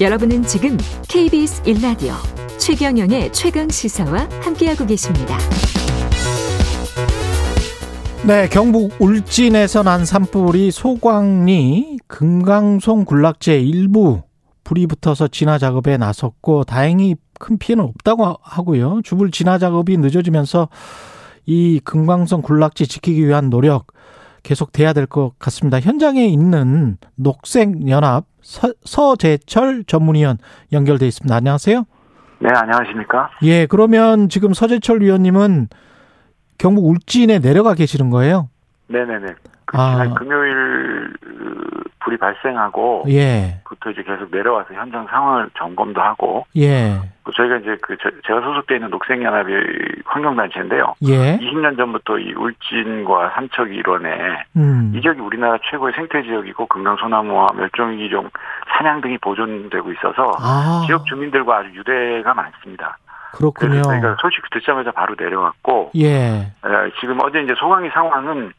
여러분은 지금 KBS 1라디오 최경영의 최강 시사와 함께하고 계십니다. 네, 경북 울진에서 난 산불이 소광리 금강송 군락지의 일부 불이 붙어서 진화 작업에 나섰고 다행히 큰 피해는 없다고 하고요. 주불 진화 작업이 늦어지면서 이 금강송 군락지 지키기 위한 노력 계속 돼야 될 것 같습니다. 현장에 있는 녹색연합 서, 재철 전문위원 연결돼 있습니다. 안녕하세요. 네, 안녕하십니까? 예, 그러면 지금 서재철 위원님은 경북 울진에 내려가 계시는 거예요? 네네네. 그 아. 지난 금요일 불이 발생하고 예. 부터 이제 계속 내려와서 현장 상황을 점검도 하고 예. 저희가 이제 그 제가 소속돼 있는 녹색연합의 환경단체인데요. 예. 20년 전부터 이 울진과 삼척 일원에 음. 이 지역이 우리나라 최고의 생태 지역이고 금강 소나무와 멸종위기종 사냥 등이 보존되고 있어서 아. 지역 주민들과 아주 유대가 많습니다. 그렇군요. 저희가 소식 듣자마자 바로 내려왔고, 예. 지금 어제 이제 소강이 상황은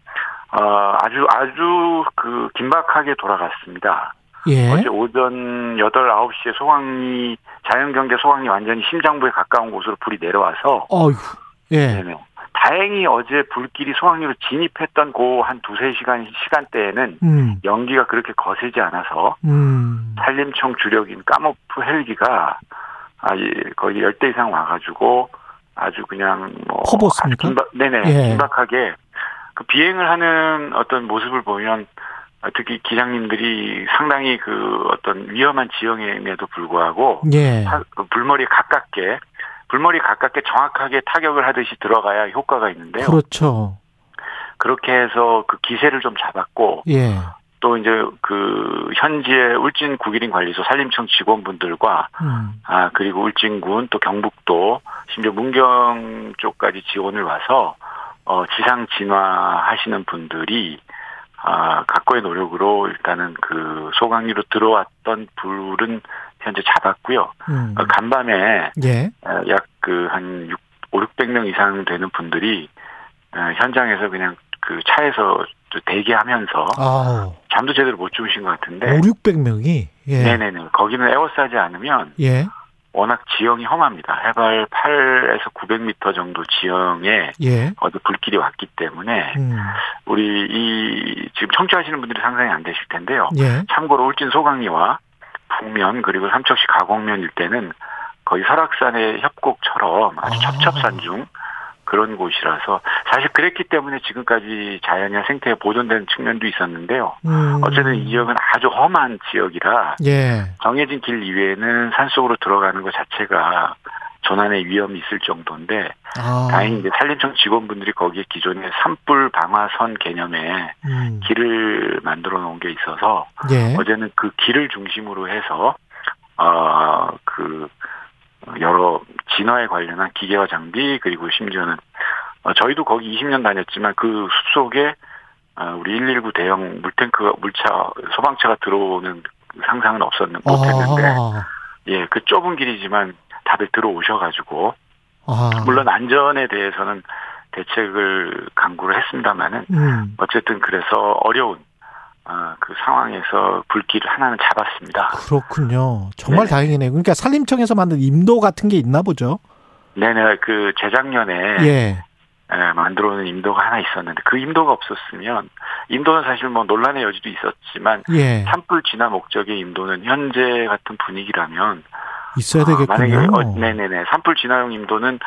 어, 아주 아주 그 긴박하게 돌아갔습니다. 예. 어제 오전 8, 9시에 소강이 자연경계 소강이 완전히 심장부에 가까운 곳으로 불이 내려와서 어휴. 예. 네네. 다행히 어제 불길이 소강리로 진입했던 그한 두세 시간 시간대에는 음. 연기가 그렇게 거세지 않아서 음. 산림청 주력인 까모프 헬기가 아, 거의 열대 이상 와가지고 아주 그냥 뭐 퍼붓습니까? 긴박, 네네 예. 긴박하게 그 비행을 하는 어떤 모습을 보면 특히 기장님들이 상당히 그 어떤 위험한 지형임에도 불구하고 예. 그 불머리 가깝게 불머리 가깝게 정확하게 타격을 하듯이 들어가야 효과가 있는데요. 그렇죠. 그렇게 해서 그 기세를 좀 잡았고 예. 또 이제 그 현지의 울진 국일인 관리소 산림청 직원분들과 음. 아 그리고 울진군 또 경북도 심지어 문경 쪽까지 지원을 와서 어, 지상 진화하시는 분들이 아, 각고의 노력으로 일단은 그 소강리로 들어왔던 불은 현재 잡았고요. 음. 어, 간밤에 예. 어, 약그 한 6, 5, 600명 이상 되는 분들이 어, 현장에서 그냥 그 차에서 대기하면서 아우. 잠도 제대로 못 주무신 것 같은데 5, 600명이 예. 네네네 거기는 에워싸지 않으면 예. 워낙 지형이 험합니다. 해발 8에서 900m 정도 지형에 예. 어디 불길이 왔기 때문에 음. 우리 이 지금 청취하시는 분들이 상상이 안 되실 텐데요. 예. 참고로 울진 소강리와 북면 그리고 삼척시 가곡면 일대는 거의 설악산의 협곡처럼 아주 아. 첩첩산 중 그런 곳이라서 사실 그랬기 때문에 지금까지 자연이나 생태가 보존된 측면도 있었는데요. 음. 어쨌든 이 지역은 아주 험한 지역이라 예. 정해진 길 이외에는 산속으로 들어가는 것 자체가 전환의 위험이 있을 정도인데 아. 다행히 이제 산림청 직원분들이 거기에 기존에 산불 방화선 개념의 음. 길을 만들어 놓은 게 있어서 예. 어제는 그 길을 중심으로 해서 어그 여러 진화에 관련한 기계와 장비 그리고 심지어는 어, 저희도 거기 20년 다녔지만 그 숲속에 어, 우리 119 대형 물탱크 물차 소방차가 들어오는 상상은 없었는 못했는데 아. 예그 좁은 길이지만 다들 들어오셔가지고 아. 물론 안전에 대해서는 대책을 강구를 했습니다마는 음. 어쨌든 그래서 어려운 아, 그 상황에서 불길을 하나는 잡았습니다. 그렇군요. 정말 네. 다행이네요. 그러니까 산림청에서 만든 임도 같은 게 있나 보죠? 네네. 그 재작년에 예. 예, 만들어 놓은 임도가 하나 있었는데 그 임도가 없었으면 임도는 사실 뭐 논란의 여지도 있었지만 예. 산불 진화 목적의 임도는 현재 같은 분위기라면 있어야 되겠군요. 아, 만약에 어, 네네네 산불 진화용 임도는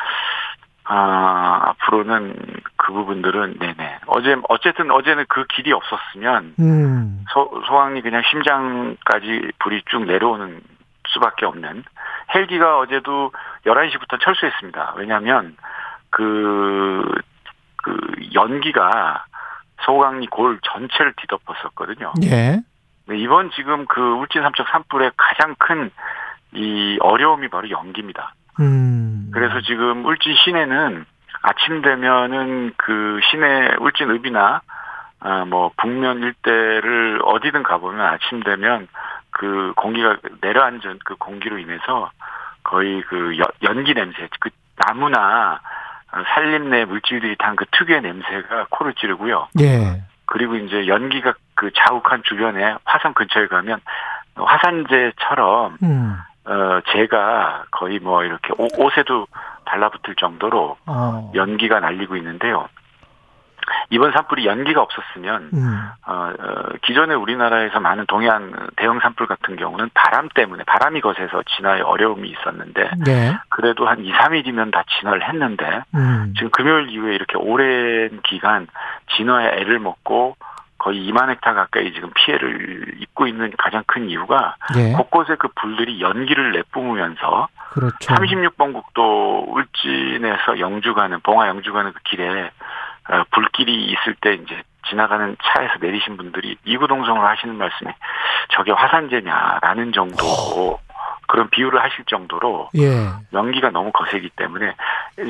아, 앞으로는 그 부분들은 네네. 어제 어쨌든 어제는 그 길이 없었으면 음. 소, 소왕이 그냥 심장까지 불이 쭉 내려오는 수밖에 없는 헬기가 어제도 11시부터 철수했습니다. 왜냐하면 그, 그 연기가 소강리 골 전체를 뒤덮었었거든요. 예. 이번 지금 그 울진 삼척 산불의 가장 큰 이 어려움이 바로 연기입니다. 음. 그래서 지금 울진 시내는 아침 되면은 그 시내 울진 읍이나 아 뭐 북면 일대를 어디든 가보면 아침 되면 그 공기가 내려앉은 그 공기로 인해서 거의 그 연기 냄새 그 나무나 산림 내 물질들이 탄 그 특유의 냄새가 코를 찌르고요. 예. 그리고 이제 연기가 그 자욱한 주변에 화성 근처에 가면 화산재처럼 음. 어 제가 거의 뭐 이렇게 옷에도 달라붙을 정도로 어. 연기가 날리고 있는데요. 이번 산불이 연기가 없었으면 음. 어, 어, 기존에 우리나라에서 많은 동해안 대형 산불 같은 경우는 바람 때문에 바람이 거세서 진화에 어려움이 있었는데 네. 그래도 한 2, 3일이면 다 진화를 했는데 음. 지금 금요일 이후에 이렇게 오랜 기간 진화에 애를 먹고 거의 2만 헥타 가까이 지금 피해를 입고 있는 가장 큰 이유가 네. 곳곳에 그 불들이 연기를 내뿜으면서 그렇죠. 36번 국도 울진에서 영주 가는 봉화 영주 가는 그 길에 어, 불길이 있을 때 이제 지나가는 차에서 내리신 분들이 이구동성으로 하시는 말씀이 저게 화산재냐라는 정도로 그런 비유를 하실 정도로 예. 연기가 너무 거세기 때문에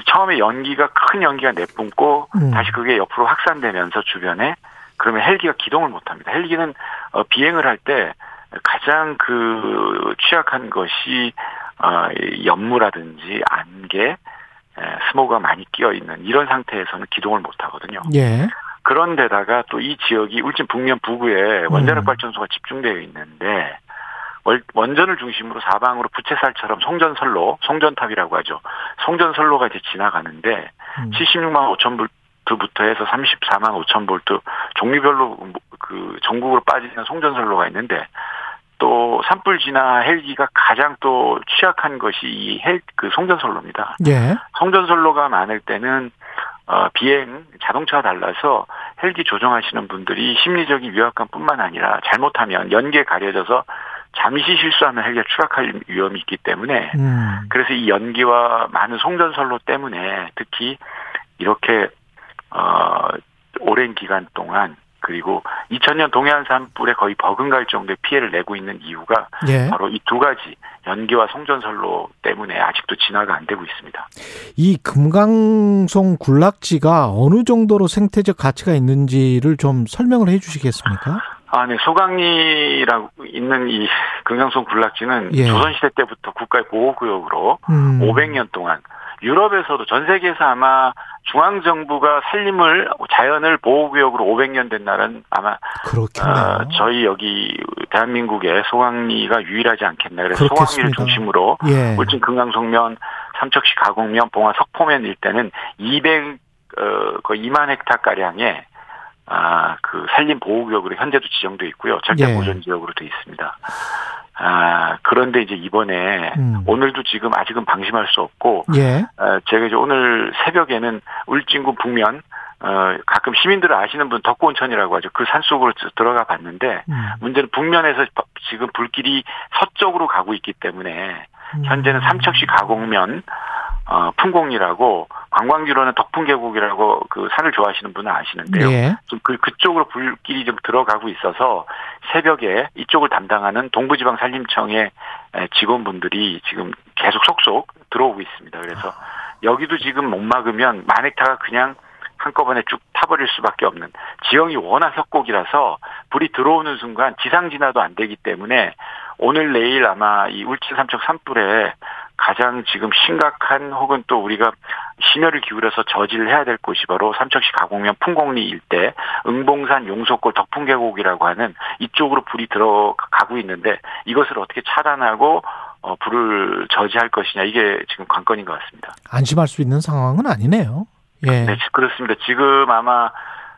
처음에 연기가 큰 연기가 내뿜고 음. 다시 그게 옆으로 확산되면서 주변에 그러면 헬기가 기동을 못 합니다. 헬기는 어, 비행을 할 때 가장 그 취약한 것이 어, 연무라든지 안개 스모그가 많이 끼어 있는 이런 상태에서는 기동을 못 하거든요. 예. 그런데다가 또 이 지역이 울진 북면 부구에 원자력 음. 발전소가 집중되어 있는데 원전을 중심으로 사방으로 부채살처럼 송전선로, 송전탑이라고 하죠. 송전선로가 이제 지나가는데 음. 76만 5천 볼트부터 해서 34만 5천 볼트 종류별로 그 전국으로 빠지는 송전선로가 있는데 또 산불 진화 헬기가 가장 또 취약한 것이 이 헬 그 송전선로입니다. 예. 송전선로가 많을 때는 어, 비행 자동차와 달라서 헬기 조종하시는 분들이 심리적인 위압감뿐만 아니라 잘못하면 연기에 가려져서 잠시 실수하면 헬기가 추락할 위험이 있기 때문에 음. 그래서 이 연기와 많은 송전선로 때문에 특히 이렇게 어 오랜 기간 동안 그리고 2000년 동해안 산불에 거의 버금갈 정도의 피해를 내고 있는 이유가 예. 바로 이 두 가지 연기와 송전선로 때문에 아직도 진화가 안 되고 있습니다. 이 금강송 군락지가 어느 정도로 생태적 가치가 있는지를 좀 설명을 해 주시겠습니까? 아, 네. 소강리라고 있는 이 금강송 군락지는 예. 조선시대 때부터 국가의 보호구역으로 음. 500년 동안 유럽에서도 전 세계에서 아마 중앙 정부가 산림을 자연을 보호구역으로 500년 된 나라는 아마 어, 저희 여기 대한민국의 소강리가 유일하지 않겠나. 그래서 그렇겠습니다. 소강리를 중심으로 예. 울진 금강송면, 삼척시 가곡면, 봉화 석포면 일대는 200 어, 거의 2만 헥타 가량의 아, 그 산림 보호구역으로 현재도 지정돼 있고요. 절대 예. 보존 지역으로 돼 있습니다. 아, 그런데 이제 이번에 음. 오늘도 지금 아직은 방심할 수 없고 예. 어, 제가 이제 오늘 새벽에는 울진군 북면 어, 가끔 시민들을 아시는 분 덕구온천이라고 하죠. 그 산속으로 들어가 봤는데 음. 문제는 북면에서 지금 불길이 서쪽으로 가고 있기 때문에 음. 현재는 삼척시 가곡면 어, 풍공이라고 관광지로는 덕풍계곡이라고 그 산을 좋아하시는 분은 아시는데요. 예. 좀그 그쪽으로 불길이 좀 들어가고 있어서 새벽에 이쪽을 담당하는 동부지방 산림청의 직원분들이 지금 계속 속속 들어오고 있습니다. 그래서 여기도 지금 못 막으면 만헥타가 그냥 한꺼번에 쭉 타버릴 수밖에 없는 지형이 워낙 협곡이라서 불이 들어오는 순간 지상 진화도 안 되기 때문에 오늘 내일 아마 이 울진 삼척 산불에 가장 지금 심각한 혹은 또 우리가 심혈을 기울여서 저지를 해야 될 곳이 바로 삼척시 가곡면 풍곡리 일대 응봉산 용속골 덕풍계곡이라고 하는 이쪽으로 불이 들어가고 있는데 이것을 어떻게 차단하고 어, 불을 저지할 것이냐 이게 지금 관건인 것 같습니다. 안심할 수 있는 상황은 아니네요. 예. 네, 그렇습니다. 지금 아마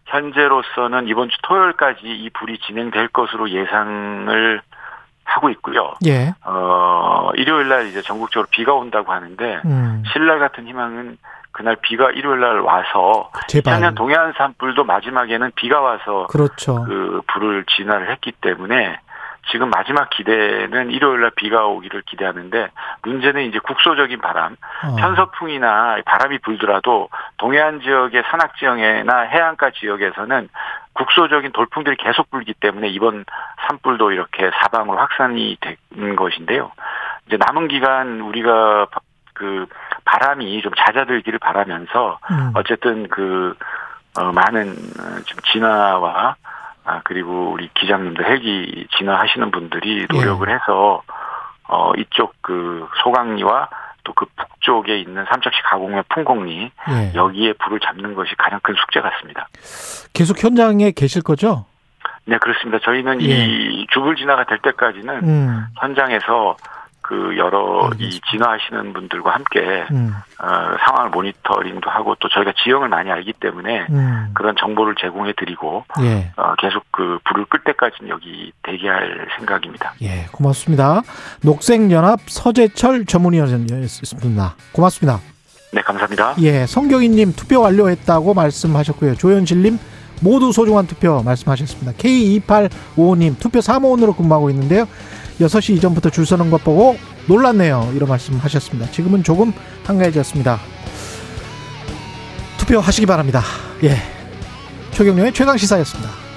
현재로서는 이번 주 토요일까지 이 불이 진행될 것으로 예상을 하고 있고요. 예. 어, 일요일 날 이제 전국적으로 비가 온다고 하는데 음. 신랄 같은 희망은 그날 비가 일요일 날 와서 제발. 2000년 동해안 산불도 마지막에는 비가 와서 그렇죠. 그 불을 진화를 했기 때문에 지금 마지막 기대는 일요일 날 비가 오기를 기대하는데 문제는 이제 국소적인 바람, 어. 편서풍이나 바람이 불더라도 동해안 지역의 산악 지역이나 해안가 지역에서는 국소적인 돌풍들이 계속 불기 때문에 이번 산불도 이렇게 사방으로 확산이 된 것인데요. 이제 남은 기간 우리가 그 바람이 좀 잦아들기를 바라면서 음. 어쨌든 그 어, 많은 좀 진화와 아 그리고 우리 기장님들 헬기 진화하시는 분들이 노력을 예. 해서 어 이쪽 그 소강리와 또 그 북쪽에 있는 삼척시 가공면 풍곡리 예. 여기에 불을 잡는 것이 가장 큰 숙제 같습니다. 계속 현장에 계실 거죠? 네, 그렇습니다. 저희는 예. 이 주불 진화가 될 때까지는 음. 현장에서 그 여러 알겠습니다. 이 진화하시는 분들과 함께 음. 어, 상황을 모니터링도 하고 또 저희가 지형을 많이 알기 때문에 음. 그런 정보를 제공해 드리고 예. 어, 계속 그 불을 끌 때까지는 여기 대기할 생각입니다. 예, 고맙습니다. 녹색연합 서재철 전문위원이었습니다. 고맙습니다. 네, 감사합니다. 예, 성경희님 투표 완료했다고 말씀하셨고요. 조현실님 모두 소중한 투표 말씀하셨습니다. K2855님 투표 사무원으로 근무하고 있는데요. 6시 이전부터 줄 서는 것 보고 놀랐네요. 이런 말씀 하셨습니다. 지금은 조금 한가해졌습니다. 투표하시기 바랍니다. 예. 최경련의 최강 시사였습니다.